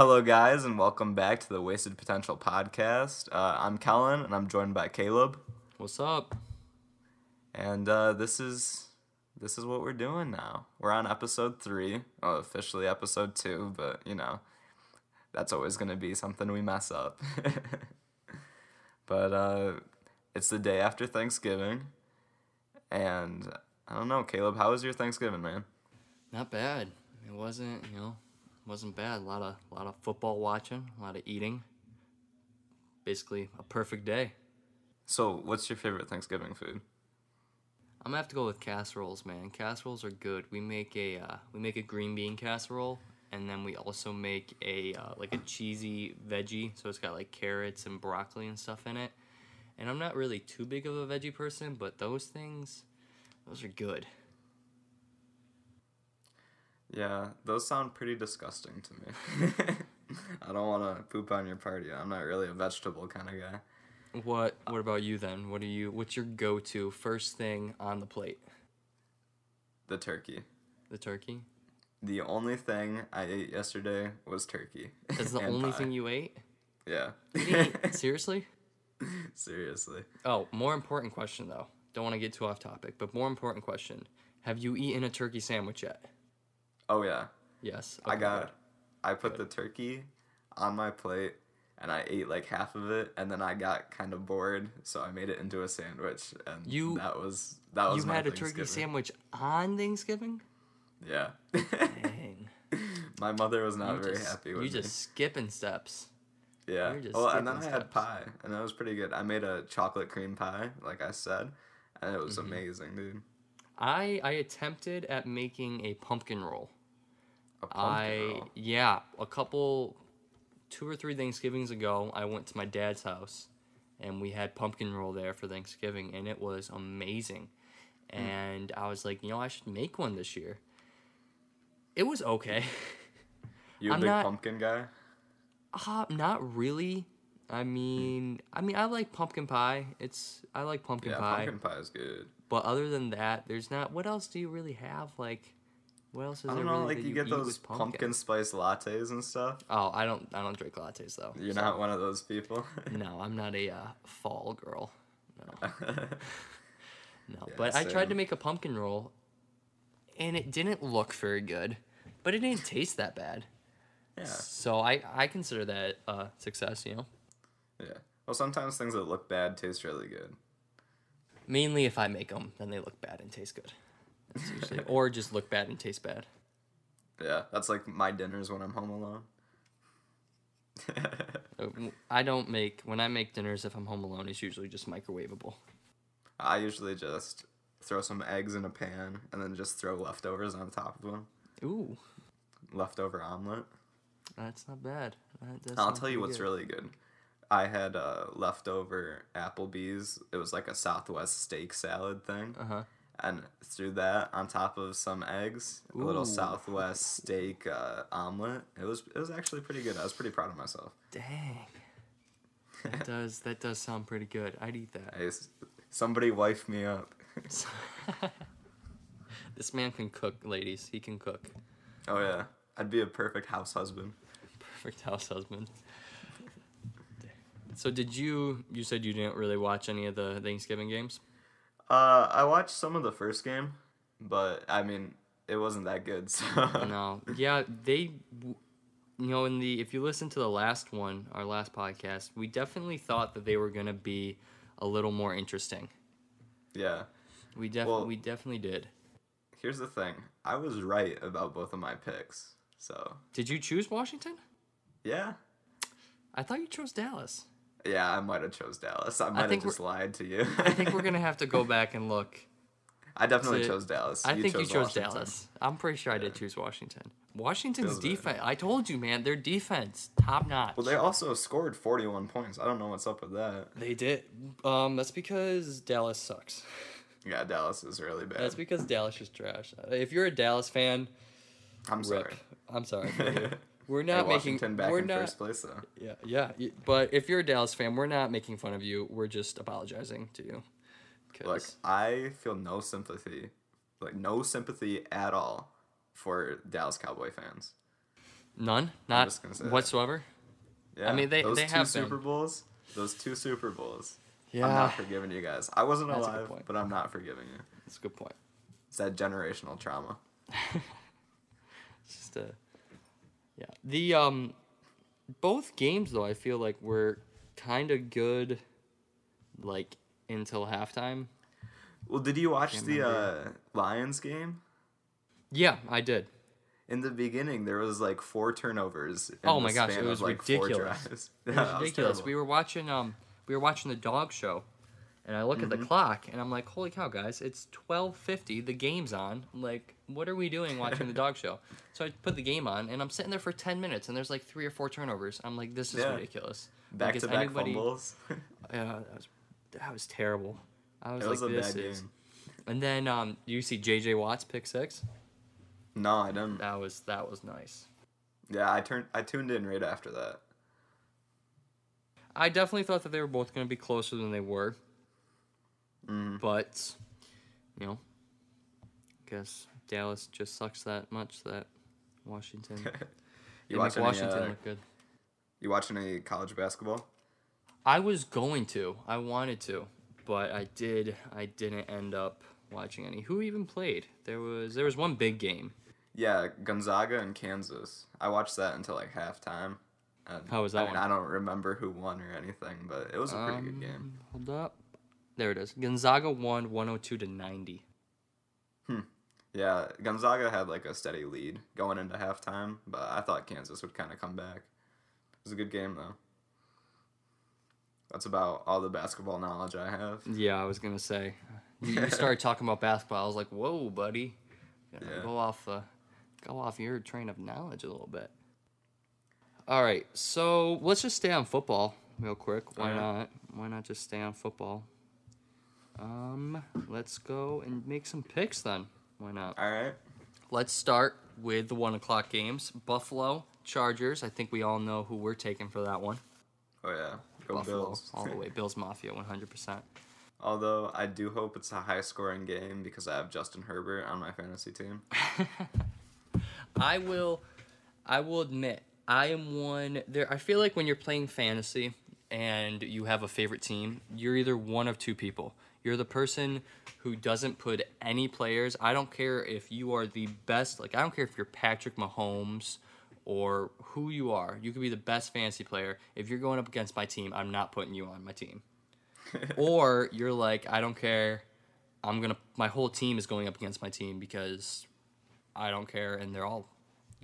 Hello, guys, and welcome back to the Wasted Potential podcast. Uh, I'm Kellen, and I'm joined by Caleb, What's up? and uh, this is this is what we're doing now. We're on episode three, well, officially episode two, but you know, that's always gonna be something we mess up. but uh, it's the day after Thanksgiving, and I don't know, Caleb, how was your Thanksgiving, man? Not bad. It wasn't, you know, wasn't bad. A lot of a lot of football watching, a lot of eating. Basically, a perfect day. So, what's your favorite Thanksgiving food? I'm gonna have to go with casseroles, man. Casseroles are good. We make a uh, we make a green bean casserole, and then we also make a uh, like a cheesy veggie. So it's got like carrots and broccoli and stuff in it. And I'm not really too big of a veggie person, but those things, those are good. Yeah, those sound pretty disgusting to me. I don't want to poop on your party. I'm not really a vegetable kind of guy. What What about you then? What do you? What's your go-to first thing on the plate? The turkey. The turkey. The only thing I ate yesterday was turkey. That's the only pie. thing you ate. Yeah. What do you eat? Seriously? Seriously. Oh, more important question though. Don't want to get too off topic, but more important question: Have you eaten a turkey sandwich yet? Oh yeah. Yes. I got. good. I put the turkey on my plate, and I ate like half of it, and then I got kind of bored, so I made it into a sandwich, and You- that was that was You had a turkey sandwich on Thanksgiving. Yeah. Dang. my mother was not you very just, happy with You me. just skipping steps. Yeah. Well, and then I had pie, and that was pretty good. I made a chocolate cream pie, like I said, and it was Mm-hmm. amazing, dude. I I attempted at making a pumpkin roll. I roll. yeah, a couple two or three Thanksgivings ago, I went to my dad's house and we had pumpkin roll there for Thanksgiving and it was amazing. Hmm. And I was like, you know, I should make one this year. It was okay. You a I'm big not- pumpkin guy? Uh, not really. I mean, I mean, I like pumpkin pie. It's I like pumpkin Yeah, pie. pumpkin pie is good. But other than that, there's not. What else do you really have? Like, what else is I don't know, really like you get eat those with pumpkin spice lattes and stuff. Oh, I don't. I don't drink lattes though. You're so- not one of those people. No, I'm not a uh, fall girl. No, no. Yeah, but I tried to make a pumpkin roll, and it didn't look very good, but it didn't taste that bad. yeah, So I I consider that a success. You know, yeah. Well, sometimes things that look bad taste really good. mainly if I make them, then they look bad and taste good. That's usually, or just look bad and taste bad. Yeah, that's like my dinners when I'm home alone. Uh, I don't make when I make dinners if I'm home alone. It's usually just microwavable. I usually just throw some eggs in a pan and then just throw leftovers on top of them. Ooh, Leftover omelet. that's not bad. That I'll tell you what's good. really good. I had uh, leftover Applebee's. It was like a Southwest steak salad thing. Uh huh. And threw that on top of some eggs, a little Southwest steak uh, omelet. It was it was actually pretty good. I was pretty proud of myself. Dang. That does that does sound pretty good. I'd eat that. Hey, somebody wife me up. this man can cook, ladies. He can cook. oh yeah, I'd be a perfect house husband. Perfect house husband. So did you? You said you didn't really watch any of the Thanksgiving games. Uh, I watched some of the first game, but I mean, it wasn't that good. So No. Yeah, they. You know, in the if you listen to the last one, our last podcast, we definitely thought that they were gonna be a little more interesting. yeah. We definitely Well- we definitely did. Here's the thing. I was right about both of my picks. So Did you choose Washington? yeah. I thought you chose Dallas. Yeah, I might have chose Dallas. I might have just lied to you. I think we're gonna have to go back and look. I definitely to- chose Dallas. I think you chose Washington. Dallas. I'm pretty sure I did choose Washington. Washington's it. defense. I told you, man. Their defense, top notch. Well, they also scored 41 points. I don't know what's up with that. They did. Um, that's because Dallas sucks. Yeah, Dallas is really bad. That's because Dallas is trash. If you're a Dallas fan, I'm sorry. I'm sorry for you. We're not Washington making. back we're in not. first place though. Yeah, yeah. But if you're a Dallas fan, we're not making fun of you. We're just apologizing to you. 'Cause- Like I feel no sympathy, like no sympathy at all for Dallas Cowboy fans. None, not just that. whatsoever. Yeah, I mean, they- those they two have been. Super Bowls. Those two Super Bowls. Yeah, I'm not forgiving you guys. I wasn't That's alive, point. but I'm not forgiving you. that's a good point. It's that generational trauma. It's just a yeah. The um, both games though I feel like were kind of good, like until halftime. Well, did you watch the uh. Lions game? Yeah, I did. In the beginning, there was like four turnovers. In Oh my gosh, it was like, ridiculous. It was was ridiculous. terrible. we were watching um we were watching the dog show, and I look at the clock and I'm like, holy cow, guys, it's twelve fifty. The game's on. I'm like, what are we doing watching the dog show? So I put the game on and I'm sitting there for ten minutes and there's like three or four turnovers. I'm like, this is Yeah. ridiculous. Back Like, to back anybody- fumbles. Yeah, that was that was terrible. I was it was like, a this bad is. game. And then um, you see J.J. Watt's pick six. No, I didn't. That was that was nice. Yeah, I turned. I tuned in right after that. I definitely thought that they were both going to be closer than they were. Mhm. But, you know, guess Dallas just sucks that much that Washington. you watch make any? Washington uh, look good. you watch any college basketball? I was going to. I wanted to, but I did. I didn't end up watching any. Who even played? There was there was one big game. Yeah, Gonzaga and Kansas. I watched that until like halftime. And, How was that I mean, one? I don't remember who won or anything, but it was a pretty good game. Um, Hold up. There it is. Gonzaga won 102 to 90. Hmm. Yeah, Gonzaga had like a steady lead going into halftime, but I thought Kansas would kind of come back. It was a good game though. That's about all the basketball knowledge I have. Yeah, I was gonna say. You, you started talking about basketball. I was like, "Whoa, buddy, Yeah. go off, uh, go off your train of knowledge a little bit." All right, so let's just stay on football real quick. Why Alright. not? Why not just stay on football? Um, let's go and make some picks then. Why not? All right. Let's start with the one o'clock games. Buffalo Chargers. I think we all know who we're taking for that one. Oh yeah, go Buffalo Bills. all the way. Bills Mafia, one hundred percent. Although I do hope it's a high scoring game because I have Justin Herbert on my fantasy team. I will I will admit I am one there I feel like when you're playing fantasy and you have a favorite team, you're either one of two people. You're the person who doesn't put any players. I don't care if you are the best, like I don't care if you're Patrick Mahomes or who you are. You could be the best fantasy player. If you're going up against my team, I'm not putting you on my team. or you're like, I don't care. I'm going to my whole team is going up against my team because I don't care, and they're all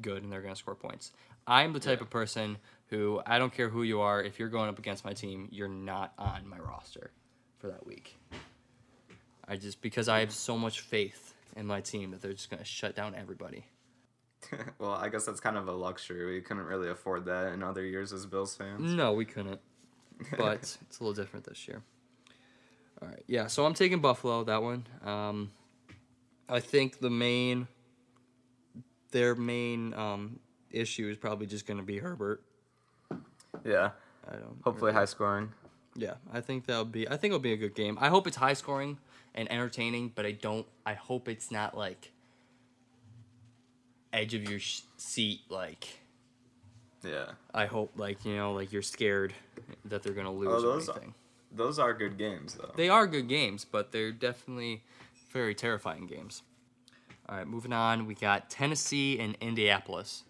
good and they're going to score points. I'm the type Yeah. of person who I don't care who you are. If you're going up against my team, you're not on my roster for that week. I just because I have so much faith in my team that they're just going to shut down everybody. well, I guess that's kind of a luxury. We couldn't really afford that in other years as Bills fans. No, we couldn't, but it's a little different this year. All right, yeah. So I'm taking Buffalo that one. Um, I think the main, their main um, issue is probably just going to be Herbert. yeah, I don't. hopefully really- high scoring. Yeah, I think that'll be. I think it'll be a good game. I hope it's high scoring and entertaining, but I don't. I hope it's not like edge of your sh- seat. Like Yeah, I hope, like you know, like you're scared that they're gonna lose Oh, or those- anything. those are good games though. They are good games, but they're definitely very terrifying games. All right, moving on. We got Tennessee and Indianapolis.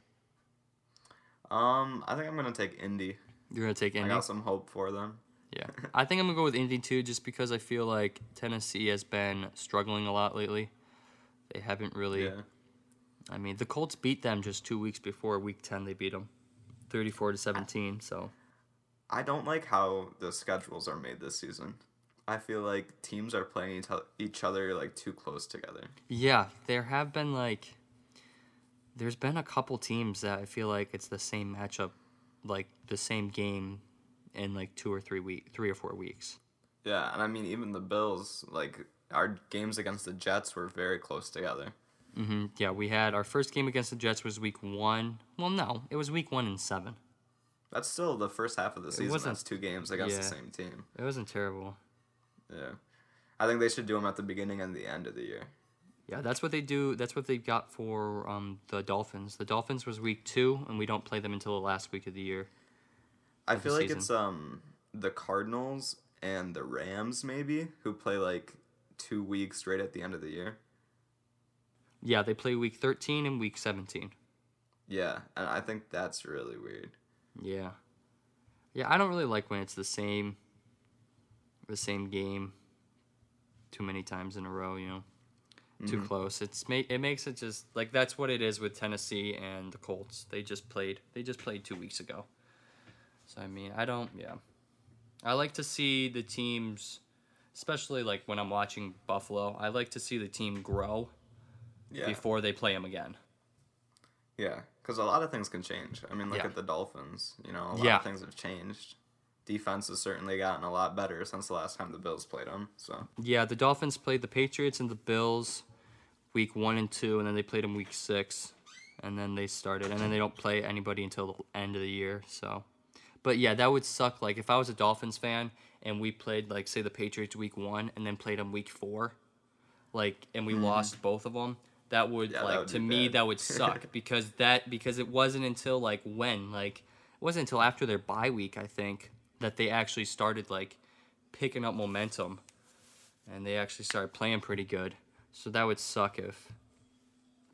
Um, I think I'm gonna take Indy. You're gonna take Indy. I got some hope for them. Yeah, I think I'm gonna go with Indy too, just because I feel like Tennessee has been struggling a lot lately. They haven't really. Yeah, I mean, the Colts beat them just two weeks before Week Ten. They beat them, thirty-four to seventeen. So I don't like how the schedules are made this season. I feel like teams are playing each each other like too close together. yeah, there have been like. There's been a couple teams that I feel like it's the same matchup, like the same game, in like two or three week, three or four weeks. Yeah, and I mean even the Bills, like our games against the Jets were very close together. hmm Yeah, we had our first game against the Jets was week one. Well, no, it was week one and seven. That's still the first half of the season. wasn't- That's two games against the same team. It wasn't terrible. Yeah, I think they should do them at the beginning and the end of the year. Yeah, that's what they do. That's what they got for um, the Dolphins. The Dolphins was week two, and we don't play them until the last week of the year. I feel like season. it's um the Cardinals and the Rams maybe who play like two weeks right at the end of the year. Yeah, they play week 13 and week 17. Yeah, and I think that's really weird. Yeah. Yeah, I don't really like when it's the same the same game too many times in a row, you know. Too close. It's ma- it makes it just like that's what it is with Tennessee and the Colts. They just played they just played 2 weeks ago. So I mean, I don't yeah. I like to see the teams especially like when I'm watching Buffalo, I like to see the team grow Yeah, before they play them again. yeah, because a lot of things can change. I mean, look Yeah. at the Dolphins. You know, a lot Yeah. of things have changed. Defense has certainly gotten a lot better since the last time the Bills played them. So Yeah, the Dolphins played the Patriots and the Bills week one and two, and then they played them week six, and then they started, and then they don't play anybody until the end of the year. So, but yeah, that would suck. Like if I was a Dolphins fan and we played like say the Patriots week one and then played them week four, like and we mm-hmm. lost both of them. That would. Yeah, that like would to me bad. that would suck because that because it wasn't until like when like it wasn't until after their bye week I think that they actually started like picking up momentum and they actually started playing pretty good. So that would suck if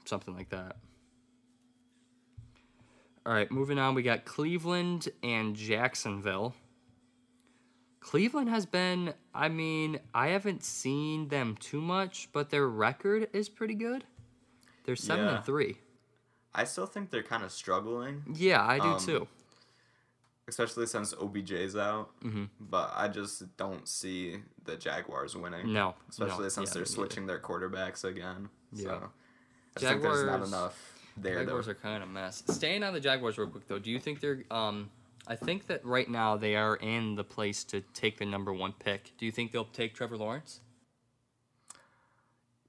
something like that. All right, moving on, we got Cleveland and Jacksonville. Cleveland has been, I mean, I haven't seen them too much, but their record is pretty good. They're 7 Yeah. and 3. I still think they're kind of struggling, Yeah, I do Um, too. especially since OBJ's out. Mhm. But I just don't see the Jaguars winning. No, especially no, since yeah, they're switching their quarterbacks again. Yeah. So I just think there's not enough there. Jaguars to, are kind of a mess. Staying on the Jaguars real quick though, do you think they're um I think that right now they are in the place to take the number one pick. Do you think they'll take Trevor Lawrence?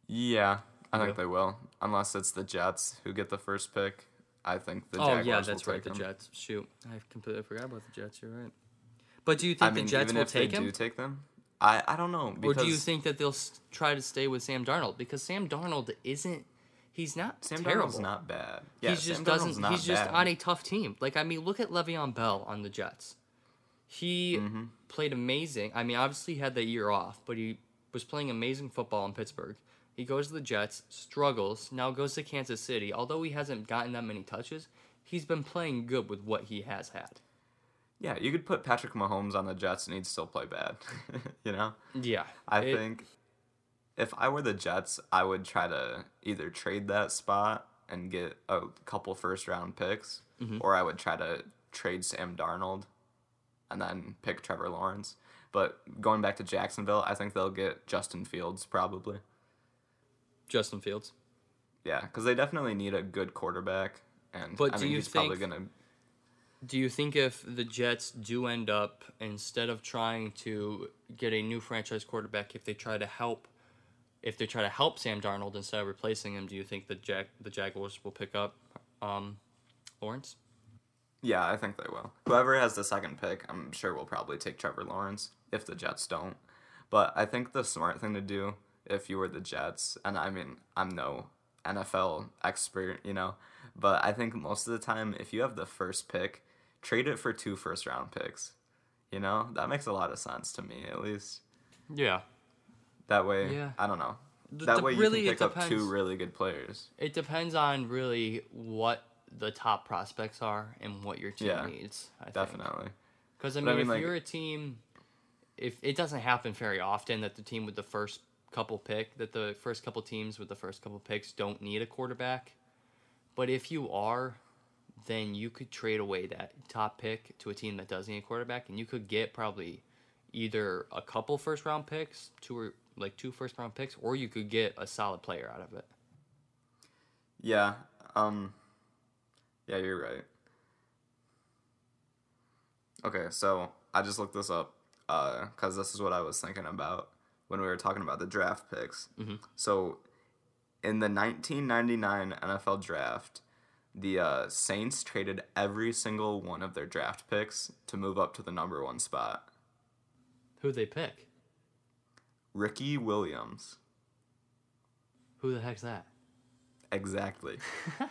yeah, I think they will, unless it's the Jets who get the first pick. I think the oh Jaguars yeah, will that's right, the them. Jets. Shoot, I completely forgot about the Jets. You're right. But do you I think mean, the Jets will take him, do take them, I I don't know or do you think that they'll s- try to stay with Sam Darnold because Sam Darnold isn't he's not Sam terrible. Darnold's not bad? Yeah, he just doesn't. He's just bad. on a tough team. Like I mean, look at Le'Veon Bell on the Jets. He Mm-hmm. played amazing. I mean, obviously he had that year off, but he was playing amazing football in Pittsburgh. He goes to the Jets, struggles, now goes to Kansas City. Although he hasn't gotten that many touches, he's been playing good with what he has had. Yeah, you could put Patrick Mahomes on the Jets and he'd still play bad. you know, Yeah, I it- think if I were the Jets, I would try to either trade that spot and get a couple first round picks, Mm-hmm. or I would try to trade Sam Darnold and then pick Trevor Lawrence. But going back to Jacksonville, I think they'll get Justin Fields probably. Justin Fields. Yeah, because they definitely need a good quarterback, and But I do mean you he's probably think- gonna. Do you think if the Jets do end up instead of trying to get a new franchise quarterback, if they try to help, if they try to help Sam Darnold instead of replacing him, do you think the Jag the Jaguars will pick up um, Lawrence? Yeah, I think they will. Whoever has the second pick, I'm sure will probably take Trevor Lawrence if the Jets don't. But I think the smart thing to do if you were the Jets, and I mean, I'm no NFL expert, you know, but I think most of the time, if you have the first pick, trade it for two first round picks. You know, that makes a lot of sense to me, at least. Yeah, That way, Yeah. I don't know. That d- way you really, can pick up two really good players. it depends on really what the top prospects are and what your team Yeah, needs. I. Definitely. Because I mean, I mean, if like- you're a team, if it doesn't happen very often that the team with the first couple pick, that the first couple teams with the first couple picks don't need a quarterback. But if you are, then you could trade away that top pick to a team that does need a quarterback, and you could get probably either a couple first round picks, two or like two first round picks, or you could get a solid player out of it. Yeah. Um Yeah, you're right. Okay, so I just looked this up uh cuz this is what I was thinking about when we were talking about the draft picks. Mhm. So in the 1999 NFL draft, the uh, Saints traded every single one of their draft picks to move up to the number 1 spot. Who'd they pick? Ricky Williams. Who the heck's that? Exactly.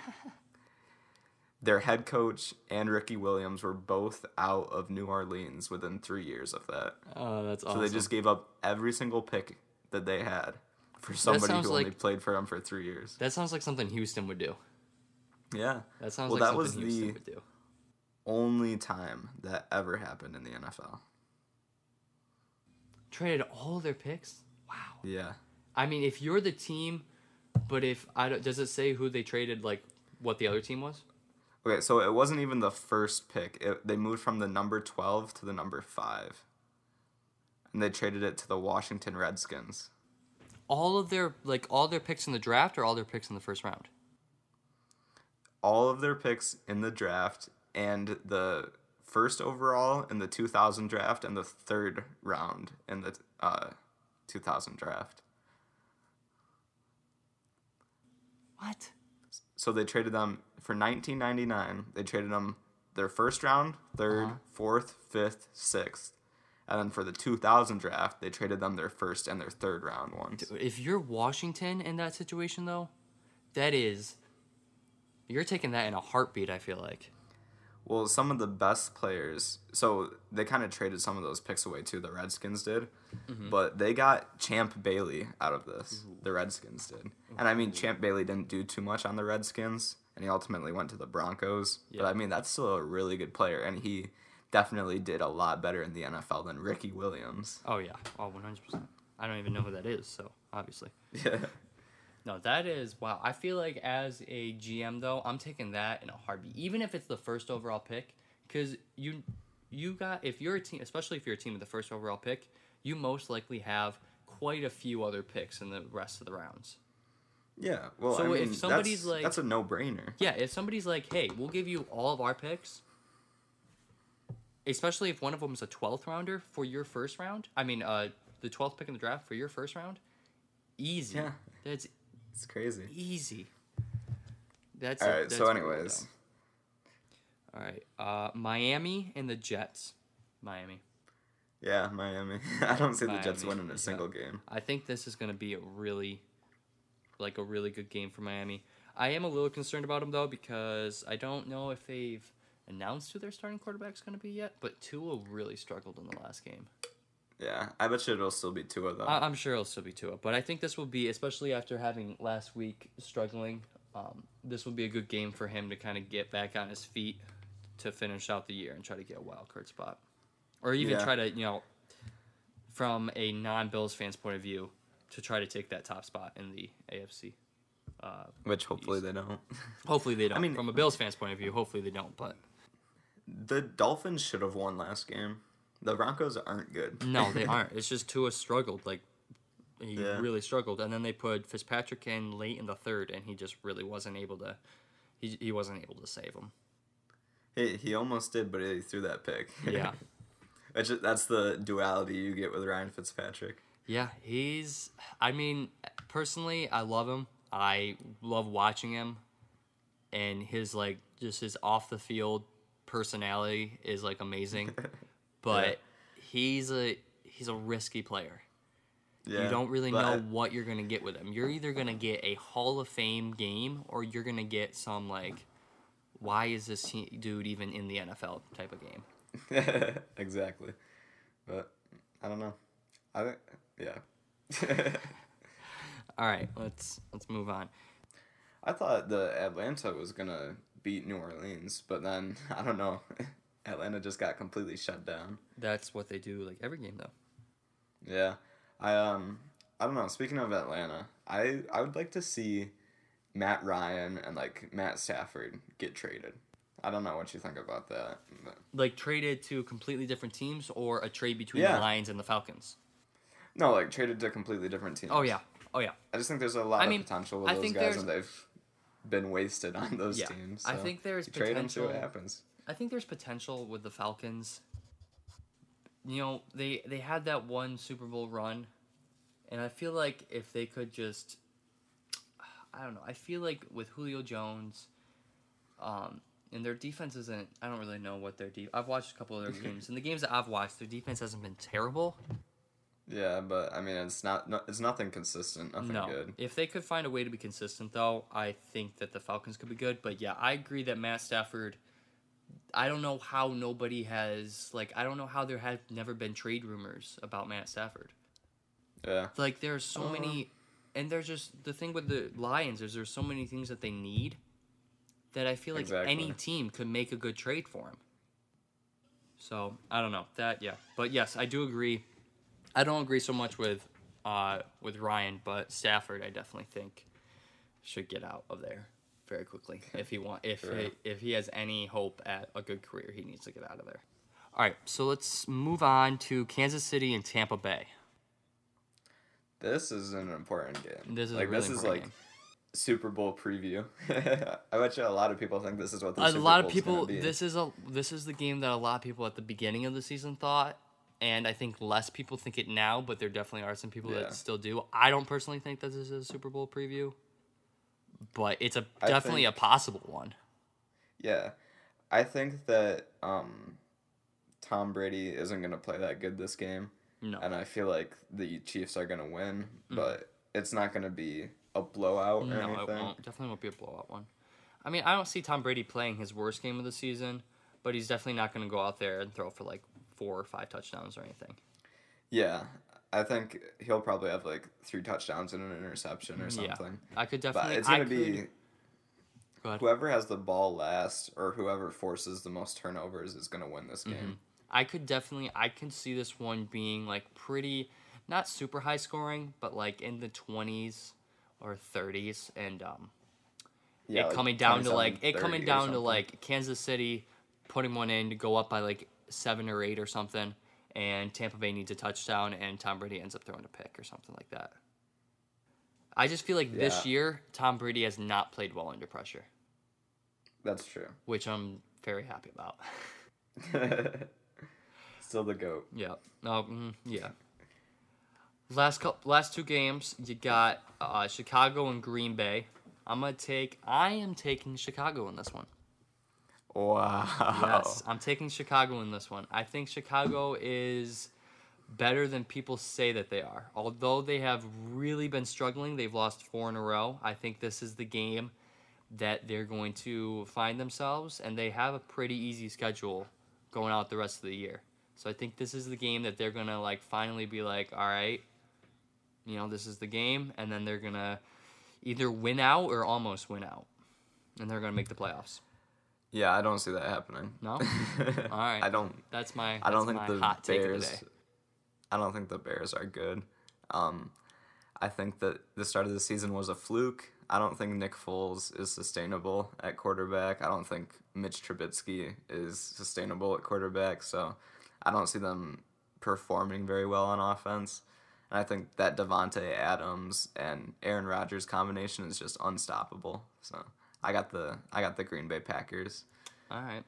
Their head coach and Ricky Williams were both out of New Orleans within three years of that. Oh, that's awesome. So they just gave up every single pick that they had for somebody who only played for them for three years. That sounds like something Houston would do. Yeah. That sounds Well, like that was something Houston the- would do. Only time that ever happened in the NFL. Traded all their picks. Wow. Yeah. I mean, if you're the team, but if I don't, does it say who they traded? Like what the other team was? Okay, so it wasn't even the first pick. It, they moved from the number 12 to the number 5. And they traded it to the Washington Redskins. All of their like all their picks in the draft or all their picks in the first round. All of their picks in the draft and the first overall in the 2000 draft and the third round in the uh, 2000 draft. What? So they traded them for 1999. They traded them their first round, 3rd Uh-huh. fourth, fifth, sixth, and then for the 2000 draft, they traded them their first and their third round ones. If you're Washington in that situation though, that is you're taking that in a heartbeat, I feel like. Well, some of the best players. So they kind of traded some of those picks away too. The Redskins did, Mm-hmm. but they got Champ Bailey out of this. The Redskins did, and I mean Champ Bailey didn't do too much on the Redskins, and he ultimately went to the Broncos. Yeah. But I mean that's still a really good player, and he definitely did a lot better in the NFL than Ricky Williams. Oh yeah. Oh, 100%. I don't even know who that is, so obviously. Yeah. No, that is wow. I feel like as a GM though, I'm taking that in a heartbeat, even if it's the first overall pick, because you you got if you're a team, especially if you're a team with the first overall pick, you most likely have quite a few other picks in the rest of the rounds. Yeah. Well, So I if mean, somebody's that's, like- that's a no-brainer. Yeah, if somebody's like, "Hey, we'll give you all of our picks," especially if one of them is a twelfth rounder for your first round. I mean, uh, the twelfth pick in the draft for your first round. Easy. Yeah. That's It's crazy. easy. That's All a- that's So, anyways, all right. Uh, Miami and the Jets. Miami. yeah, Miami. I don't see the Jets Miami, winning a yeah. single game. I think this is going to be a really, like a really good game for Miami. I am a little concerned about them though because I don't know if they've announced who their starting quarterback's going to be yet. But Tua really struggled in the last game. Yeah, I bet you it'll still be two of them. I- I'm sure it'll still be Tua, but I think this will be, especially after having last week struggling. Um, this will be a good game for him to kind of get back on his feet to finish out the year and try to get a wild card spot, or even Yeah. try to you know, from a non-Bills fans point of view, to try to take that top spot in the AFC. Uh, Which hopefully they don't. hopefully they don't. I mean- from a Bills fans point of view, hopefully they don't. But The Dolphins should have won last game. The Broncos aren't good. No, they aren't. It's just Tua struggled. Like he Yeah. really struggled, and then they put Fitzpatrick in late in the third, and he just really wasn't able to. He, he wasn't able to save him. he, he almost did, but he threw that pick. Yeah, that's the duality you get with Ryan Fitzpatrick. yeah. He's. I mean, personally, I love him. I love watching him, and his like just his off the field personality is like amazing. But Yeah. he's a he's a risky player. Yeah, you don't really know what you're gonna get with him. You're either gonna get a Hall of Fame game, or you're gonna get some like, why is this dude even in the NFL type of game? exactly. But I don't know. I think yeah. All right, let's let's move on. I thought the Atlanta was gonna beat New Orleans, but then I don't know. Atlanta just got completely shut down. That's what they do like every game though. Yeah, I um I don't know. Speaking of Atlanta, I I would like to see Matt Ryan and like Matt Stafford get traded. I don't know what you think about that. But Like traded to completely different teams, or a trade between Yeah. the Lions and the Falcons. no, like traded to completely different teams. Oh yeah, oh yeah. I just think there's a lot I of mean, potential with I those guys, there's- and they've been wasted on those Yeah, teams. I think there's you trade them, see what happens. I think there's potential with the Falcons. You know, they they had that one Super Bowl run, and I feel like if they could just, I don't know. I feel like with Julio Jones, um, and their defense isn't. I don't really know what their de- I've watched a couple of their games, and the games that I've watched, their defense hasn't been terrible. Yeah, but I mean, it's not. No, it's nothing consistent. Nothing no. good. If they could find a way to be consistent, though, I think that the Falcons could be good. But yeah, I agree that Matt Stafford. I don't know how nobody has like I don't know how there have never been trade rumors about Matt Stafford. Yeah. Like there are so Uh. many, and there's just the thing with the Lions is there's so many things that they need that I feel like any team could make a good trade for him. So I don't know that yeah, but yes, I do agree. I don't agree so much with uh, with Ryan, but Stafford I definitely think should get out of there very quickly if he want if Sure. he, if he has any hope at a good career, he needs to get out of there. All right, so let's move on to Kansas City and Tampa Bay. This is an important game. This is a like really this is like game. Super Bowl preview. I bet you a lot of people think this is what the a Super lot of people this is a this is the game that a lot of people at the beginning of the season thought and i think less people think it now but there definitely are some people Yeah. that still do i don't personally think that this is a super bowl preview but it's a I definitely think- a possible one. Yeah, I think that um, Tom Brady isn't gonna play that good this game, no. and I feel like the Chiefs are gonna win, but it's not gonna be a blowout or Mm. no it won't. Definitely won't be a blowout one. I mean i don't see tom brady playing his worst game of the season but he's definitely not going to go out there and throw for like four or five touchdowns or anything. Yeah, I think he'll probably have like three touchdowns and an interception or Yeah. something. i could But definitely it's gonna be Go whoever has the ball last or whoever forces the most turnovers is gonna win this game. Mm-hmm. I could definitely I can see this one being like pretty not super high scoring, but like in the twenties or thirties and um Yeah, it like coming down to like it coming down to like Kansas City putting one in to go up by like seven or eight or something and Tampa Bay needs a touchdown and Tom Brady ends up throwing a pick or something like that. I just feel like this Yeah. year Tom Brady has not played well under pressure, That's true. which I'm very happy about. Still the goat. Yeah. No. mm, yeah. Last couple, last two games, you got uh, Chicago and Green Bay. I'm gonna take. I am taking Chicago in this one. Wow. Yes, I'm taking Chicago in this one. I think Chicago is better than people say that they are. Although they have really been struggling, they've lost four in a row. I think this is the game that they're going to find themselves, and they have a pretty easy schedule going out the rest of the year. So I think this is the game that they're gonna like finally be like, all right, you know, this is the game, and then they're gonna either win out or almost win out, and they're gonna make the playoffs. Yeah, I don't see that happening. No? All right. I don't. That's my. I don't think the hot take Bears. of the day. I don't think the Bears are good. Um, I think that the start of the season was a fluke. I don't think Nick Foles is sustainable at quarterback. I don't think Mitch Trubisky is sustainable at quarterback. So I don't see them performing very well on offense. And I think that Davante Adams and Aaron Rodgers combination is just unstoppable. So I got the I got the Green Bay Packers. All right,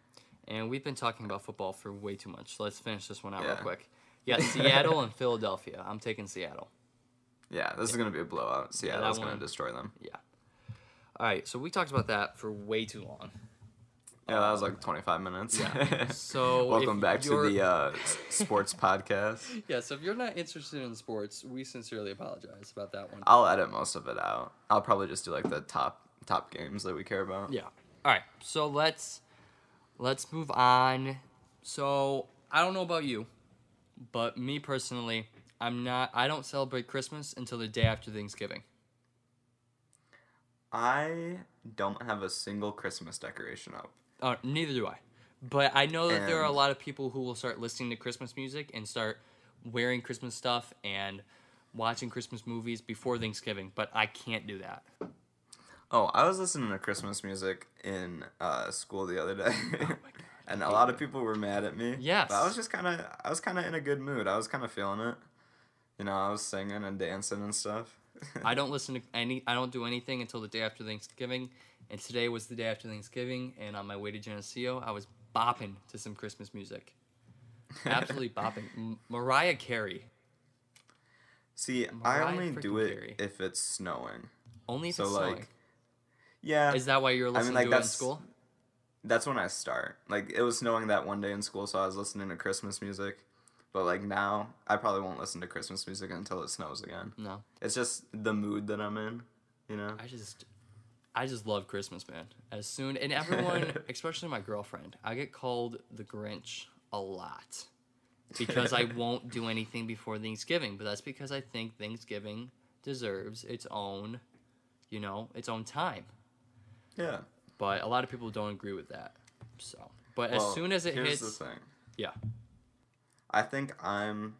and we've been talking about football for way too much. So let's finish this one out real quick. Yeah, Seattle and Philadelphia. I'm taking Seattle. Yeah, this is gonna be a blowout. Seattle's gonna destroy them. Yeah. All right, so we talked about that for way too long. Yeah, that was like 25 minutes. Yeah. So welcome back to you're- the uh, sports podcast. Yeah, so if you're not interested in sports, we sincerely apologize about that one. I'll edit most of it out. I'll probably just do like the top top games that we care about. Yeah. All right. So let's let's move on. So I don't know about you, but me personally, I'm not. I don't celebrate Christmas until the day after Thanksgiving. I don't have a single Christmas decoration up. Uh, neither do I. But I know that there are a lot of people who will start listening to Christmas music and start wearing Christmas stuff and watching Christmas movies before Thanksgiving. But I can't do that. Oh, I was listening to Christmas music in uh, school the other day, Oh and a lot of people were mad at me. Yes. but I was just kind of I was kind of in a good mood. I was kind of feeling it. You know, I was singing and dancing and stuff. I don't listen to any. I don't do anything until the day after Thanksgiving, and today was the day after Thanksgiving. And on my way to Geneseo, I was bopping to some Christmas music. Absolutely bopping. M- Mariah Carey. See, I only do it Carey. if it's snowing. Only if So it's like, snowing. Yeah. Is that why you're I mean, listening like to it in school? That's when I start. Like it was snowing that one day in school, so I was listening to Christmas music. But like now, I probably won't listen to Christmas music until it snows again. No, It's just the mood that I'm in, you know. I just, I just love Christmas, man. As soon and everyone, especially my girlfriend, I get called the Grinch a lot because I won't do anything before Thanksgiving. But that's because I think Thanksgiving deserves its own, you know, its own time. Yeah. But a lot of people don't agree with that. So, but as soon as it here's hits, the thing. yeah, I think I'm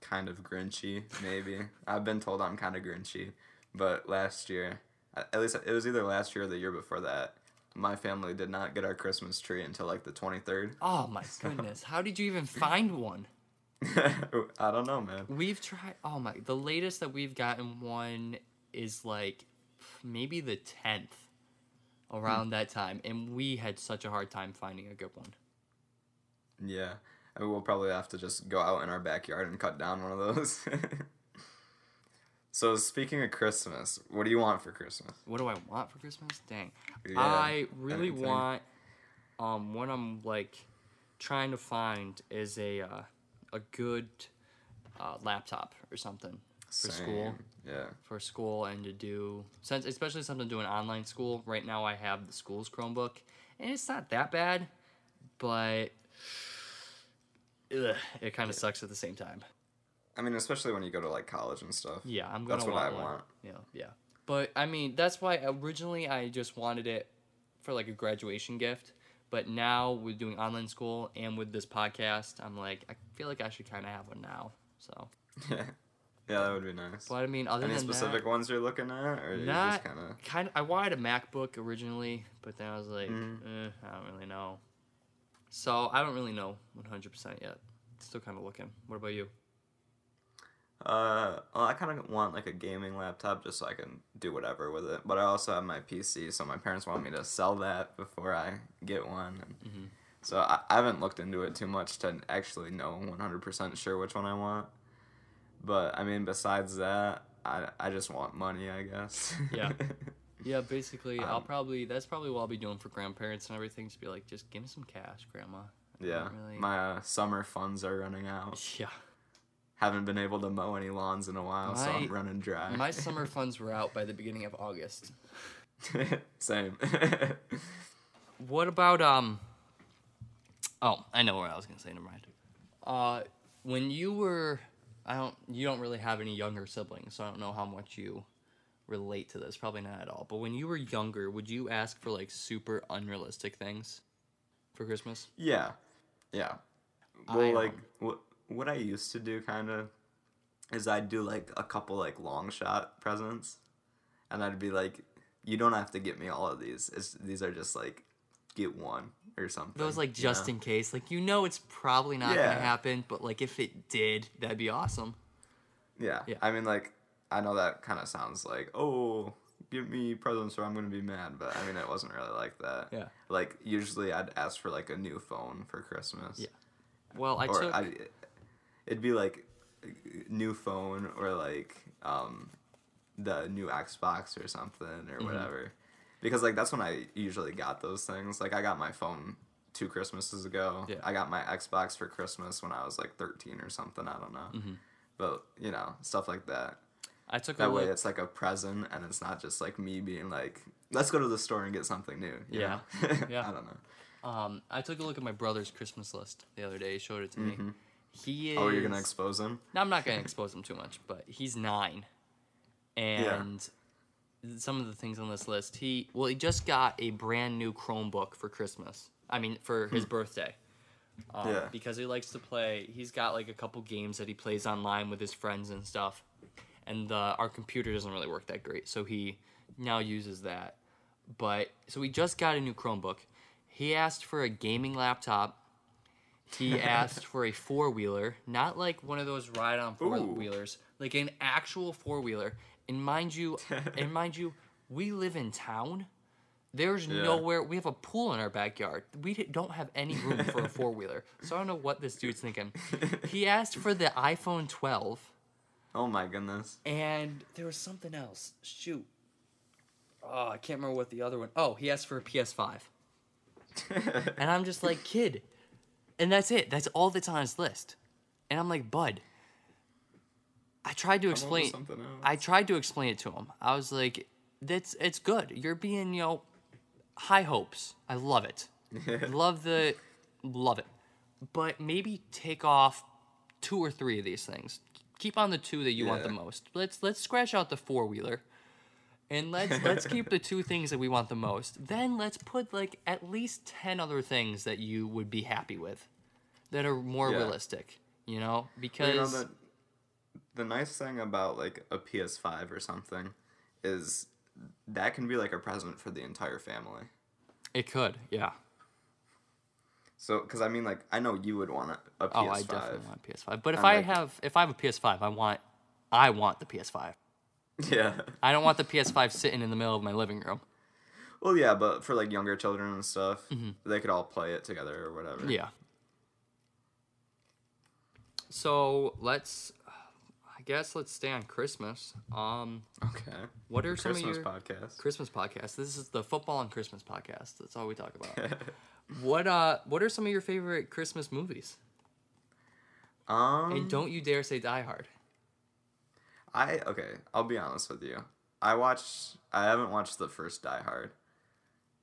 kind of grinchy, maybe. I've been told I'm kind of grinchy, but last year, at least it was either last year or the year before that, my family did not get our Christmas tree until like the 23rd. Oh my goodness! How did you even find one? I don't know, man. We've tried. Oh my! The latest that we've gotten one is like maybe the tenth around that time, and we had such a hard time finding a good one. Yeah. I mean, we'll probably have to just go out in our backyard and cut down one of those. so, speaking of Christmas, what do you want for Christmas? What do I want for Christmas? Dang, Yeah, I really anything. want. Um, what I'm like trying to find is a uh, a good uh, laptop or something for school. Yeah. for school and to do since especially since I'm doing online school right now I have the school's Chromebook and it's not that bad but ugh, it kind of sucks at the same time I mean, especially when you go to like college and stuff. yeah I'm gonna That's what I one. want. yeah yeah but I mean that's why originally I just wanted it for like a graduation gift but now with doing online school and with this podcast I'm like I feel like I should kind of have one now so Yeah. Yeah, that would be nice. but I mean other Any than specific that, ones you're looking at, or you Not just kind of? kind of. I wanted a MacBook originally, but then I was like, Mhm. eh, I don't really know. So I don't really know 100% yet. Still kind of looking. What about you? Uh, well, I kind of want like a gaming laptop just so I can do whatever with it. But I also have my PC, so my parents want me to sell that before I get one. And Mhm. So I, I haven't looked into it too much to actually know 100% sure which one I want. But I mean, besides that, I, I just want money, I guess. Yeah. Yeah, basically, I'll Um, probably that's probably what I'll be doing for grandparents and everything. Just be like, just give me some cash, grandma. I yeah. really- My uh, summer funds are running out. yeah. Haven't been able to mow any lawns in a while, so I'm My- running dry. My summer funds were out by the beginning of August. Same. What about um? Oh, I know what I was gonna say. Never mind. Uh, when you were, I don't. You don't really have any younger siblings, so I don't know how much you relate to this. Probably not at all. But when you were younger, would you ask for like super unrealistic things for Christmas? Yeah, yeah. I, Well, um, like what what I used to do, kind of, is I'd do like a couple like long shot presents, and I'd be like, "You don't have to get me all of these. It's, these are just like, get one or something." Those like you know? just in case, like you know it's probably not gonna happen, but like if it did, that'd be awesome. Yeah. Yeah. I mean, like, I know that kind of sounds like, oh, give me presents or I'm gonna be mad, but I mean, it wasn't really like that. Yeah. Like usually, I'd ask for like a new phone for Christmas. Yeah. Well, I or took. I, it'd be like new phone or like um, the new Xbox or something or Mm-hmm. whatever, because like that's when I usually got those things. Like I got my phone two Christmases ago. Yeah. I got my Xbox for Christmas when I was like thirteen or something. I don't know, Mm-hmm. but you know stuff like that. I took a That way, look. it's like a present, and it's not just like me being like, "Let's go to the store and get something new." Yeah. Yeah. I don't know. Um, I took a look at my brother's Christmas list the other day. He showed it to me. He is. Oh, you're gonna expose him? No, I'm not gonna expose him too much, but he's nine, and some of the things on this list, he well, he just got a brand new Chromebook for Christmas. I mean, for his birthday. Um, Hmm. Yeah. Because he likes to play. He's got like a couple games that he plays online with his friends and stuff, and uh, our computer doesn't really work that great, so he now uses that. But so he just got a new Chromebook. He asked for a gaming laptop. He asked for a four wheeler, not like one of those ride on four wheelers, like an actual four wheeler. And mind you, and mind you, we live in town. There's Yeah. nowhere. We have a pool in our backyard. We don't have any room for a four wheeler. So I don't know what this dude's thinking. He asked for the iPhone 12, Oh my goodness. and there was something else. Shoot. Oh, I can't remember what the other one. Oh, he asked for a PS5. And I'm just like, kid. And that's it. That's all that's on his list. And I'm like, Bud, I tried to Come up with explain. something else. I tried to explain it to him. I was like, "That's it's good. You're being, you know, high hopes. I love it. love the, love it. But maybe take off two or three of these things. Keep on the two that you want the most. Let's let's scratch out the four wheeler, and let's let's keep the two things that we want the most. Then let's put like at least ten other things that you would be happy with, that are more Yeah. realistic. You know, because you know the nice thing about like a PS5 or something is that can be like a present for the entire family. it could, yeah. So, because I mean, like, I know you would want a, a PS5. Oh, I definitely want a PS5. But if I like- have if I have a PS5, I want I want the PS5. Yeah. I don't want the PS5 sitting in the middle of my living room. Well, yeah, but for like younger children and stuff, they could all play it together or whatever. Mm-hmm. Yeah. So let's, I guess let's stay on Christmas. Um, Okay. what are some Christmas of your podcast. Christmas podcasts? This is the football and Christmas podcast. That's all we talk about. what uh, what are some of your favorite Christmas movies? um, And don't you dare say Die Hard. I okay. I'll be honest with you. I watched. I haven't watched the first Die Hard.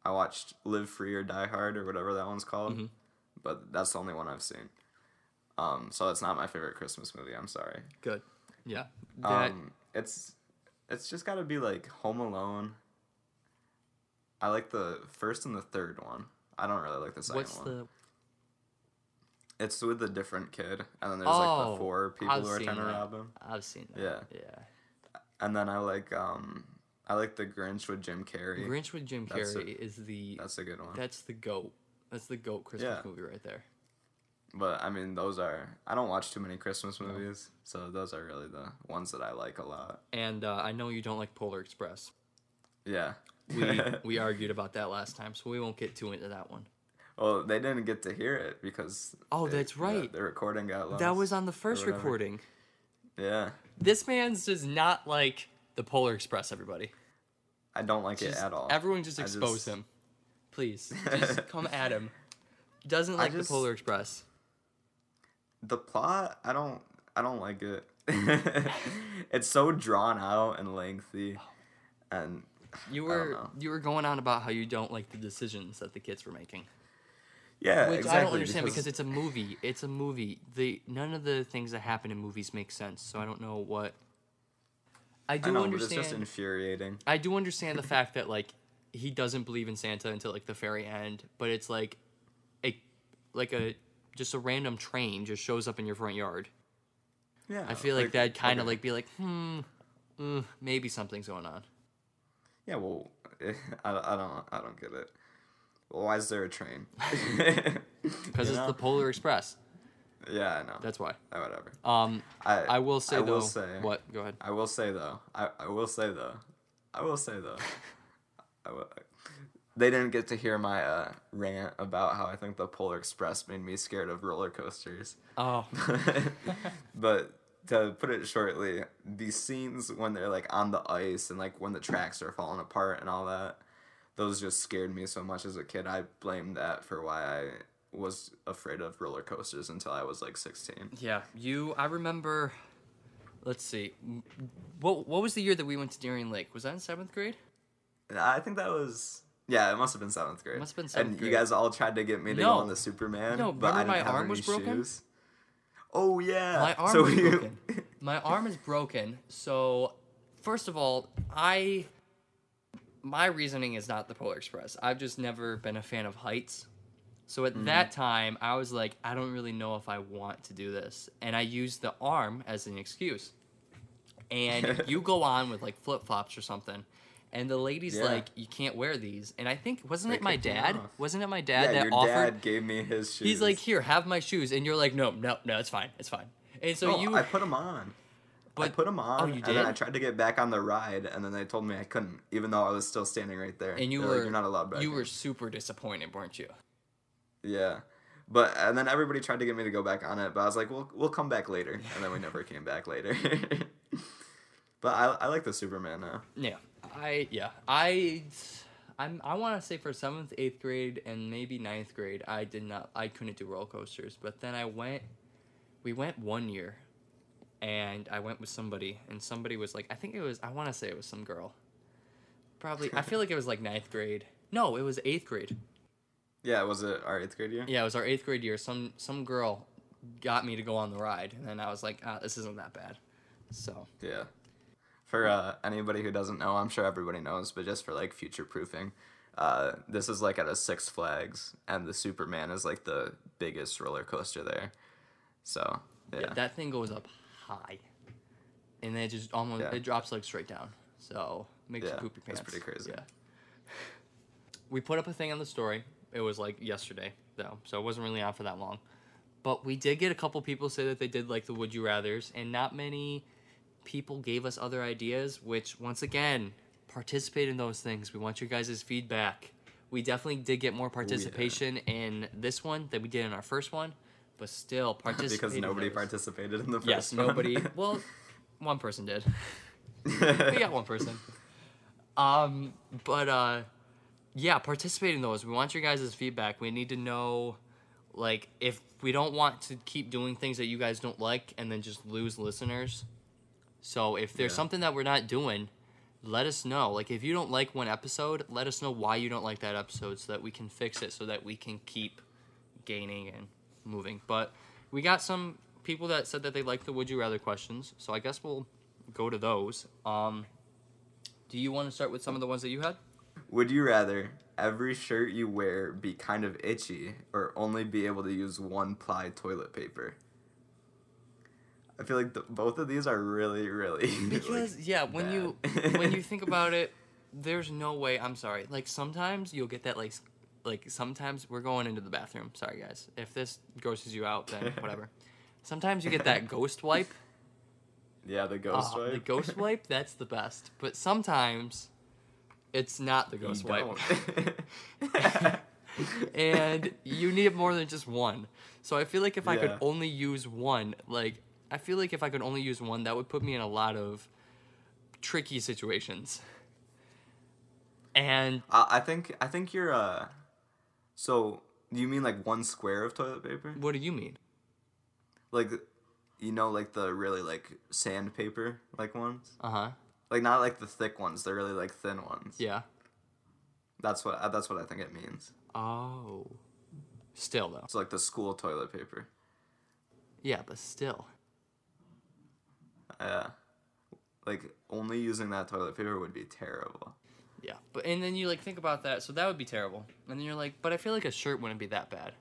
I watched Live Free or Die Hard or whatever that one's called, Mm-hmm. but that's the only one I've seen. Um, so it's not my favorite Christmas movie. I'm sorry. Good. Yeah. That Um, it's it's just got to be like Home Alone. I like the first and the third one. I don't really like the second what's one. the It's with a different kid, and then there's like Oh, the four people I've who are seen trying to rob him. I've seen that. Yeah. Yeah. And then I like um I like the Grinch with Jim Carrey. Grinch with Jim That's a- Carrey is the That's a good one. that's the goat. That's the goat Christmas Yeah. movie right there. But I mean, those are I don't watch too many Christmas movies, so those are really the ones that I like a lot. And uh, I know you don't like Polar Express. Yeah. We we argued about that last time, so we won't get too into that one. well, they didn't get to hear it because Oh, that's right. The, recording got lost. That was on the first recording. Yeah. This man's does not like the Polar Express. Everybody, I don't like Just- it at all. everyone, just expose just- him, please. Just come at him. Doesn't like just- the Polar Express. The plot, I don't I don't like it. Mm. it's so drawn out and lengthy, and You were you were going on about how you don't like the decisions that the kids were making. yeah, Which exactly, I don't understand because, it's a movie. It's a movie. The none of the things that happen in movies make sense. So I don't know what. I I do know, but understand. it's just infuriating. I do understand the fact that like he doesn't believe in Santa until like the very end, but it's like a like a just a random train just shows up in your front yard. Yeah, I feel like, that'd kind of okay. like be like, hmm, mm, maybe something's going on. Yeah, well, I, I don't I don't get it. Well, why is there a train? Because it's know? the Polar Express. yeah, I know. That's why. Uh, whatever. Um, I I will say I though. will say what? Go ahead. I will say though. I, I will say though. I will say though. I will, they didn't get to hear my uh, rant about how I think the Polar Express made me scared of roller coasters. Oh, but to put it shortly, the scenes when they're like on the ice and like when the tracks are falling apart and all that, those just scared me so much as a kid. I blame that for why I was afraid of roller coasters until I was like 16. yeah. You. I remember. Let's see. What What was the year that we went to Darien Lake? Was that in seventh grade? I think that was yeah, it must have been seventh grade. Must have been seventh And grade. you guys all tried to get me to No. go on the Superman. No, but I didn't my have arm any was broken? shoes. Oh yeah, My arm So was you- broken. My arm is broken. So, first of all, I my reasoning is not the Polar Express. I've just never been a fan of heights. So Mm-hmm. at that time, I was like, I don't really know if I want to do this, and I used the arm as an excuse. And you go on with like flip flops or something, and the lady's Yeah. like, "You can't wear these." And I think wasn't They it my dad? Wasn't it my dad yeah, that your offered? dad gave me his shoes. He's like, "Here, have my shoes," and you're like, "No, no, no, it's fine, it's fine." And so no, you, I put them on. I put them on, oh, you and then I tried to get back on the ride, and then they told me I couldn't, even though I was still standing right there. and you They're were like, you're not allowed back. You in." were super disappointed, weren't you? Yeah. But and then everybody tried to get me to go back on it, but I was like, "We'll we'll come back later," and then we never came back later. but I I like the Superman now. Yeah, I yeah I I'm I want to say for seventh, eighth grade, and maybe ninth grade, I did not I couldn't do roller coasters. But then I went we went one year, and I went with somebody, and somebody was like, I think it was, I want to say it was some girl. Probably, I feel like it was like ninth grade. No, it was eighth grade. Yeah, was it our eighth grade year? Yeah, it was our eighth grade year. Some some girl got me to go on the ride, and then I was like, ah, this isn't that bad. So Yeah. For uh, anybody who doesn't know, I'm sure everybody knows, but just for like future proofing, uh, this is like at a Six Flags, and the Superman is like the biggest roller coaster there. So yeah, yeah, that thing goes up high, and then it just almost Yeah. it drops like straight down. So makes you Yeah, poop your that's pants. pretty crazy. Yeah. We put up a thing on the story. It was like yesterday though, so it wasn't really on for that long. But we did get a couple people say that they did like the would you rather's, and not many people gave us other ideas. Which once again, participate in those things. We want your guys' feedback. We definitely did get more participation in this one than we did in our first one, but still participate. because in nobody those. participated in the first Yes, one. nobody. well, one person did. we got one person. Um, but uh, yeah, participate in those. We want your guys' feedback. We need to know, like, if we don't want to keep doing things that you guys don't like and then just lose listeners. So if there's Yeah. something that we're not doing, let us know. Like, if you don't like one episode, let us know why you don't like that episode so that we can fix it so that we can keep gaining and moving. But we got some people that said that they like the would you rather questions, so I guess we'll go to those. Um, do you want to start with some of the ones that you had? Would you rather every shirt you wear be kind of itchy or only be able to use one ply toilet paper? I feel like the, both of these are really, really like, Because yeah, when you when you think about it, there's no way. I'm sorry. Like sometimes you'll get that like like sometimes we're going into the bathroom. Sorry guys, if this grosses you out, then whatever. Sometimes you get that ghost wipe. yeah, the ghost Ah, wipe. The ghost wipe, that's the best. But sometimes it's not the You ghost wipe. don't. and you need more than just one. So I feel like if I could only use one, like I feel like if I could only use one, that would put me in a lot of tricky situations. And Uh, I think I think you're uh. So you mean like one square of toilet paper? what do you mean? Like, you know, like the really like sandpaper like ones. Uh huh. Like not like the thick ones. They're really like thin ones. Yeah. That's what uh, that's what I think it means. Oh. Still though. It's like the school toilet paper. Yeah, but still. Yeah. Like only using that toilet paper would be terrible. Yeah. But and then you like think about that, so that would be terrible. And then you're like, but I feel like a shirt wouldn't be that bad.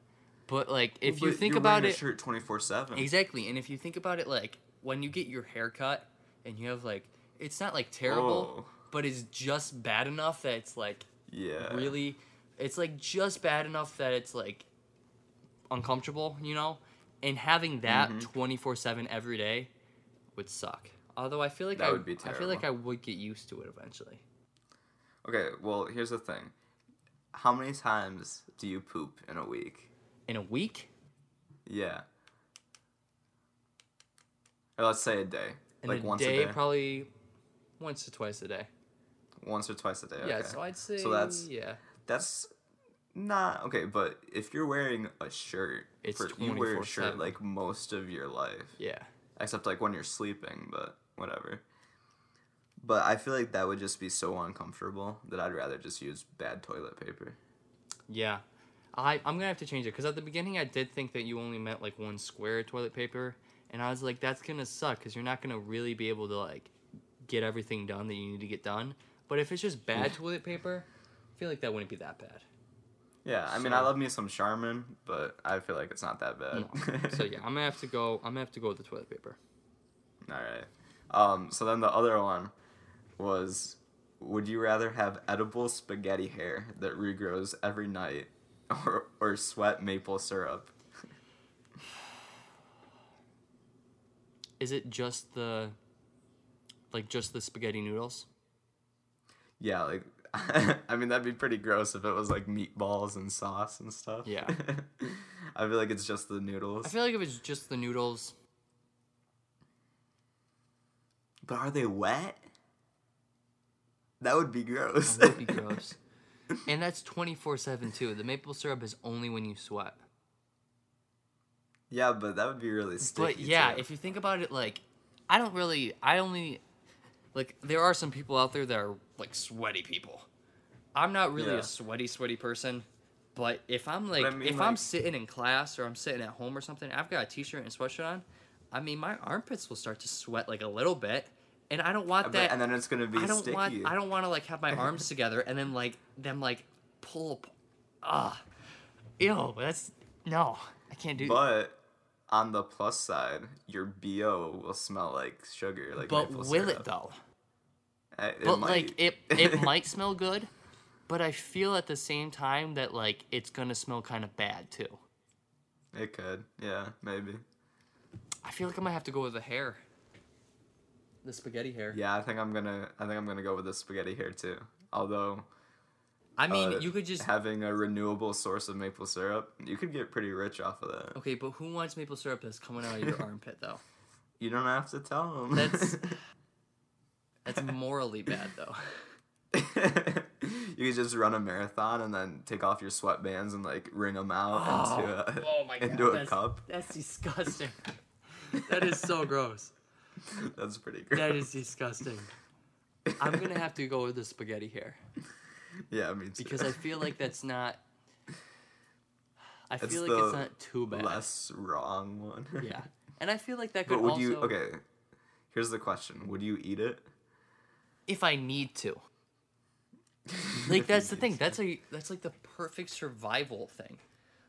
But like if you think about it a shirt twenty four seven. Exactly, and if you think about it, like when you get your hair cut and you have like, it's not like terrible, Oh. but it's just bad enough that it's like Yeah. really, it's like just bad enough that it's like uncomfortable, you know. And having that Mhm. twenty four seven every day would suck. Although I feel like That I would be I feel like I would get used to it eventually. Okay. Well, here's the thing. How many times do you poop in a week? In a week, Yeah. Or let's say a day. in like a once day, a day. probably once to twice a day. once or twice a day. Yeah, okay. so I'd say So that's- yeah. That's not okay, but if you're wearing a shirt, It's for, you wear a shirt like most of your life, Yeah. Except like when you're sleeping, but whatever. But I feel like that would just be so uncomfortable that I'd rather just use bad toilet paper. Yeah. I, I'm gonna have to change it because at the beginning I did think that you only meant like one square toilet paper, and I was like, that's gonna suck because you're not gonna really be able to like get everything done that you need to get done. But if it's just bad toilet paper, I feel like that wouldn't be that bad. Yeah, I mean, So- I love me some Charmin, but I feel like it's not that bad. No. so yeah, I'm gonna have to go. I'm gonna have to go with the toilet paper. All right. Um, so then the other one was would you rather have edible spaghetti hair that regrows every night or, or sweat maple syrup? Is it just the like just the spaghetti noodles? Yeah, like I mean that'd be pretty gross if it was like meatballs and sauce and stuff. Yeah. I feel like it's just the noodles. I feel like if it's just the noodles, but are they wet? That would be gross. that would be gross. and that's 24 seven too. The maple syrup is only when you sweat. Yeah, but that would be really sticky. But yeah, too. if you think about it, like, I don't really, I only, like, there are some people out there that are like sweaty people. I'm not really Yeah. a sweaty, sweaty person. But if I'm like, I mean, if I'm sitting in class or I'm sitting at home or something, I've got a t-shirt and sweatshirt on. I mean, my armpits will start to sweat like a little bit, and I don't want that. and then it's gonna be I don't sticky. want. I don't want to like have my arms together and then like them like pull. Ah, ew. That's no. I can't do. But on the plus side, your bo will smell like sugar, like but will syrup. it though? It But might. like it, it might smell good, but I feel at the same time that like it's gonna smell kind of bad too. It could, yeah, maybe. I feel like I might have to go with the hair. The spaghetti hair. Yeah, I think I'm gonna. I think I'm gonna go with the spaghetti hair too. Although, I mean, uh, you could just having a renewable source of maple syrup, you could get pretty rich off of that. okay, but who wants maple syrup that's coming out of your armpit though? You don't have to tell them. That's- That's morally bad though. you could just run a marathon and then take off your sweatbands and like wring them out oh. into a, oh my god, into a that's, cup. That's disgusting. that is so gross. That's pretty great. That is disgusting. I'm gonna have to go with the spaghetti hair yeah, me too. because I feel like that's not. I It's feel like it's not too bad. less wrong one. Yeah, and I feel like that could But would also. you? Okay. Here's the question: Would you eat it? If I need to. Like that's the thing. That's a that's like the perfect survival thing.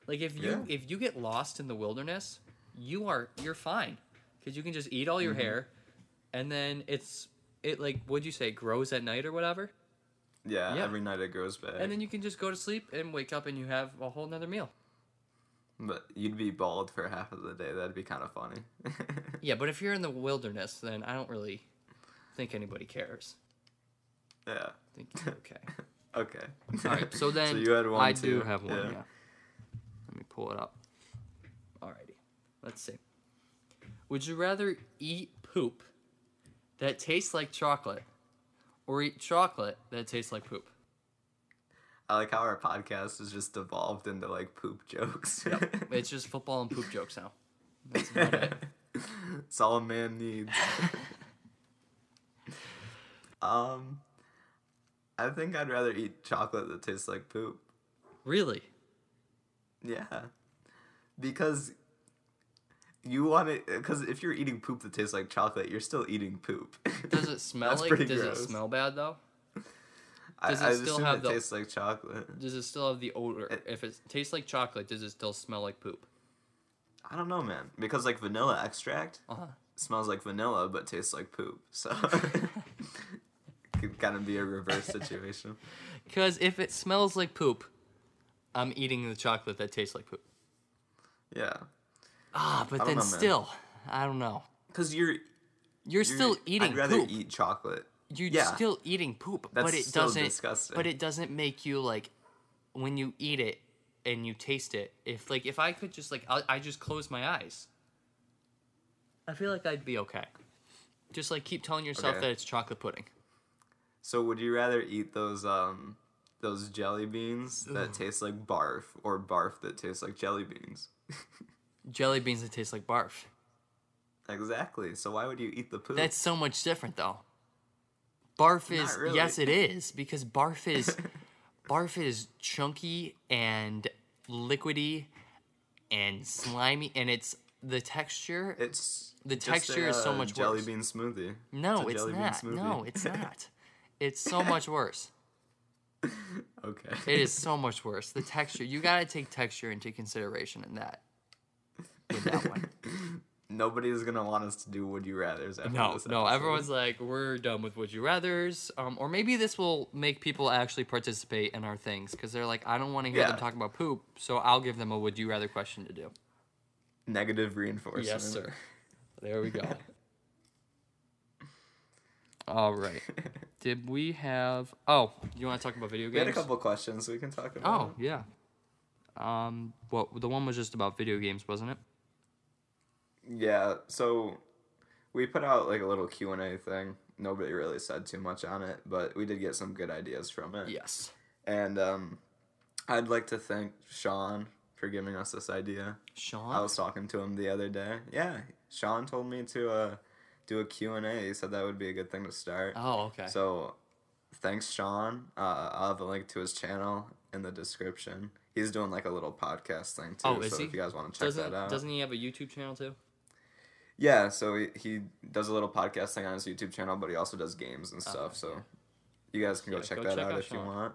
Like if you Yeah. if you get lost in the wilderness, you are you're fine because you can just eat all your Mm-hmm. hair, and then it's it like what'd you say grows at night or whatever, Yeah, Yeah. Every night it grows back. and then you can just go to sleep and wake up and you have a whole nother meal. But you'd be bald for half of the day. That'd be kind of funny. Yeah, but if you're in the wilderness, then I don't really think anybody cares. Yeah. I think you're okay. Okay. All right, so then so you had one. I do have one. Yeah. Let me pull it up. Alrighty, let's see. Would you rather eat poop that tastes like chocolate, or eat chocolate that tastes like poop? I like how our podcast has just evolved into like poop jokes. It's just football and poop jokes now. That's about it. It's all a man needs. um, I think I'd rather eat chocolate that tastes like poop. Really? Yeah, because you want it. Because if you're eating poop that tastes like chocolate, you're still eating poop. Does it smell like? Does gross. it smell bad though? I, does it I still have it the- tastes like chocolate. Does it still have the odor? It- if it tastes like chocolate, does it still smell like poop? I don't know, man. Because like vanilla extract Uh huh. smells like vanilla but tastes like poop. So could kind of be a reverse situation. Because if it smells like poop, I'm eating the chocolate that tastes like poop. Yeah, Ah, but then know, still, I don't know. because you're, You're, you're still eating I'd rather poop. eat chocolate. You're yeah. still eating poop, That's but it doesn't. disgusting. But it doesn't make you like when you eat it and you taste it. If like if I could just like I, I just close my eyes, I feel like I'd be okay. Just like keep telling yourself Okay. that it's chocolate pudding. So would you rather eat those um those jelly beans that taste like barf or barf that tastes like jelly beans? Jelly beans that taste like barf. Exactly. So why would you eat the poop? That's so much different though. Barf Not is really. yes it is because barf is barf is chunky and liquidy and slimy and it's the texture it's the texture a, is so much jelly worse. bean smoothie. No, it's jelly bean not. No, it's not. It's so much worse. Okay. It is so much worse. The texture, you got to take texture into consideration in that. With that one. Nobody's gonna want us to do would you rather's after No, no, everyone's like, we're done with Would You Rathers. Um, or maybe this will make people actually participate in our things because they're like, I don't want to hear them Yeah. talk about poop, so I'll give them a Would You Rather question to do. negative reinforcement. Yes, sir. There we go. All right. Did we have. Oh, you want to talk about video games? We had a couple questions we can talk about. Oh, yeah. Um, what the one was just about video games, wasn't it? Yeah, so we put out like a little Q and A thing. Nobody really said too much on it, but we did get some good ideas from it. Yes. And um, I'd like to thank Sean for giving us this idea. Sean. I was talking to him the other day. Yeah, Sean told me to uh, do a Q&A. He said that would be a good thing to start. oh, okay. So, thanks, Sean. Uh, I'll have a link to his channel in the description. He's doing like a little podcast thing too. Oh, is so he? if you guys want to check doesn't that out. doesn't he have a YouTube channel too? Yeah, so he, he does a little podcast thing on his YouTube channel, but he also does games and stuff. Okay, so you guys can go Yeah, check go that check out out if you want.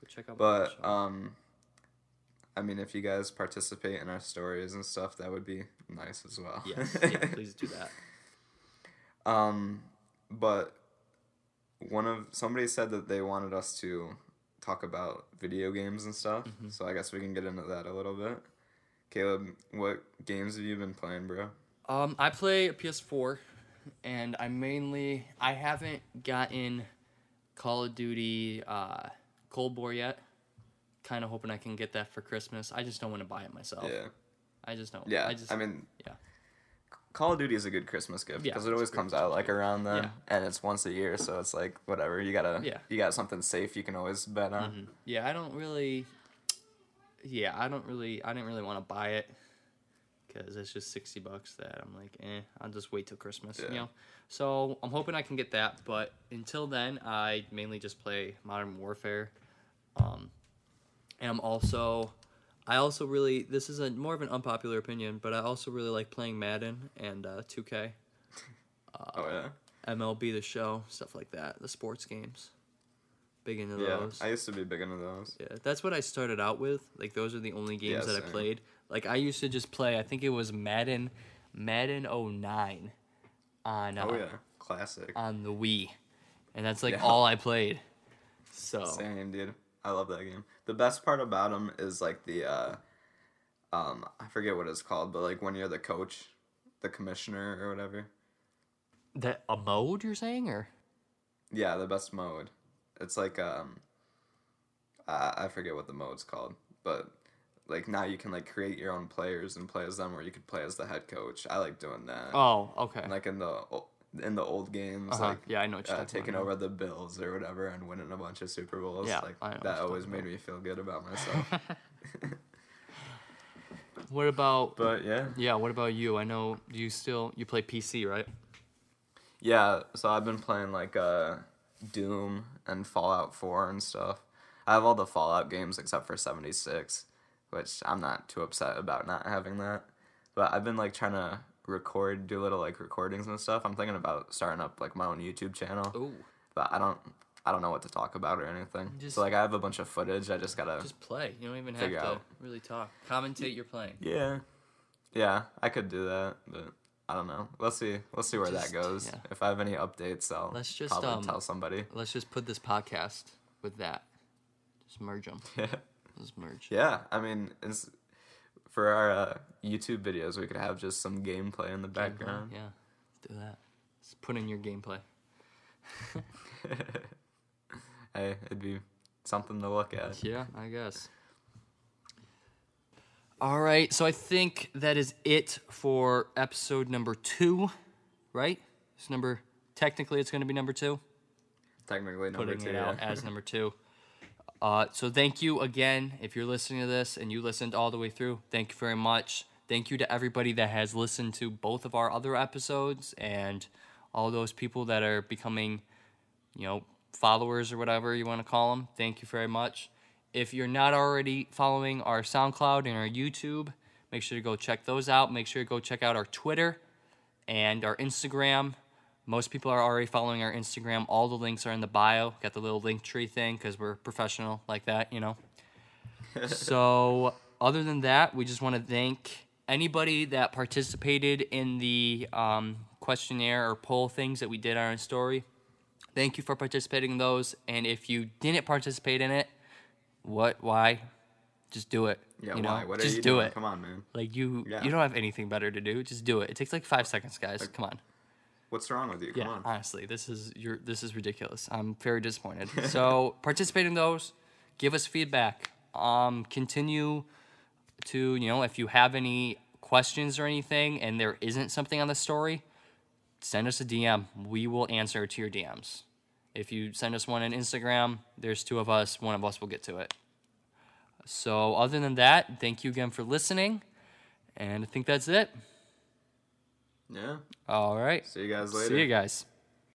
Go check out. But um, I mean, if you guys participate in our stories and stuff, that would be nice as well. yes, yeah, please do that. Um, but one of somebody said that they wanted us to talk about video games and stuff. Mm-hmm. So I guess we can get into that a little bit. Caleb, what games have you been playing, bro? Um, I play a PS4, and I mainly I haven't gotten Call of Duty uh, Cold War yet. Kind of hoping I can get that for Christmas. I just don't want to buy it myself. Yeah, I just don't. yeah. I just. mean, yeah. Call of Duty is a good Christmas gift Yeah, because it always comes out like around then, Yeah. and it's once a year, so it's like whatever. You gotta, Yeah. you got something safe you can always bet on. Mhm. Yeah, I don't really. Yeah, I don't really. I didn't really want to buy it because it's just sixty bucks. That I'm like, eh, I'll just wait till Christmas. You Yeah. know. So I'm hoping I can get that, but until then, I mainly just play Modern Warfare. Um, and I'm also, I also really. This is a more of an unpopular opinion, but I also really like playing Madden and uh, 2K, Oh yeah, MLB The Show, stuff like that. The sports games. Big into yeah. those. I used to be big into those. Yeah, that's what I started out with. Like those are the only games Yeah, that I played. Like I used to just play. I think it was Madden, Madden 09 on uh, Oh yeah, classic. on the Wii, and that's like Yeah. all I played. So Same, dude. I love that game. The best part about them is like the, uh, um, I forget what it's called, but like when you're the coach, the commissioner or whatever. that a mode you're saying or Yeah, the best mode. It's like um, I, I forget what the mode's called, but like now you can like create your own players and play as them, or you could play as the head coach. I like doing that. oh okay And, like in the in the old games, Uh-huh. like yeah I know what you're uh, taking about. over the Bills or whatever and winning a bunch of Super Bowls. Yeah, like I know that always made me feel good about myself. What about but yeah, yeah? What about you? I know you still you play PC right? yeah. So I've been playing like uh, Doom and Fallout Four and stuff. I have all the Fallout games except for seventy six, which I'm not too upset about not having that. But I've been like trying to record, do little like recordings and stuff. I'm thinking about starting up like my own YouTube channel, Oh, but I don't. I don't know what to talk about or anything. Just- so like I have a bunch of footage. I just gotta just play. You don't even have to out. really talk. Commentate you're playing. Yeah, yeah, I could do that, but I don't know. Let's see. Let's see where Just- that goes. yeah. If I have any updates, I'll Let's just, probably um, tell somebody. Let's just put this podcast with that. Just merge them. Yeah, Let's merge. yeah. I mean, it's for our uh, YouTube videos. We could have just some gameplay in the Gameplay, background. Yeah, do that. Just put in your gameplay. hey, it'd be something to look at. Yeah, I guess. All right, so I think that is it for episode number two, right? It's number. Technically, it's going to be number two. Technically, number putting two. it yeah. out as number two. Uh, so thank you again. If you're listening to this and you listened all the way through, thank you very much. Thank you to everybody that has listened to both of our other episodes and all those people that are becoming, you know, followers or whatever you want to call them. Thank you very much. If you're not already following our SoundCloud and our YouTube, make sure to go check those out. Make sure to go check out our Twitter and our Instagram. Most people are already following our Instagram. All the links are in the bio. Got the little link tree thing because we're professional like that, you know. so, other than that, we just want to thank anybody that participated in the um, questionnaire or poll things that we did on our story. Thank you for participating in those. And if you didn't participate in it, what? Why? Just do it. Yeah, you know? why? What are just you do doing? it. Come on, man. Like you, Yeah. you don't have anything better to do. Just do it. It takes like five seconds, guys. Come on. What's wrong with you? Come Yeah, on. honestly, this is you're this is ridiculous. I'm very disappointed. so participate in those. Give us feedback. Um, continue to you know if you have any questions or anything, and there isn't something on the story, send us a DM. We will answer to your DMs. If you send us one on Instagram, there's two of us. One of us will get to it. So other than that, thank you again for listening, and I think that's it. Yeah. All right. See you guys later. See you guys.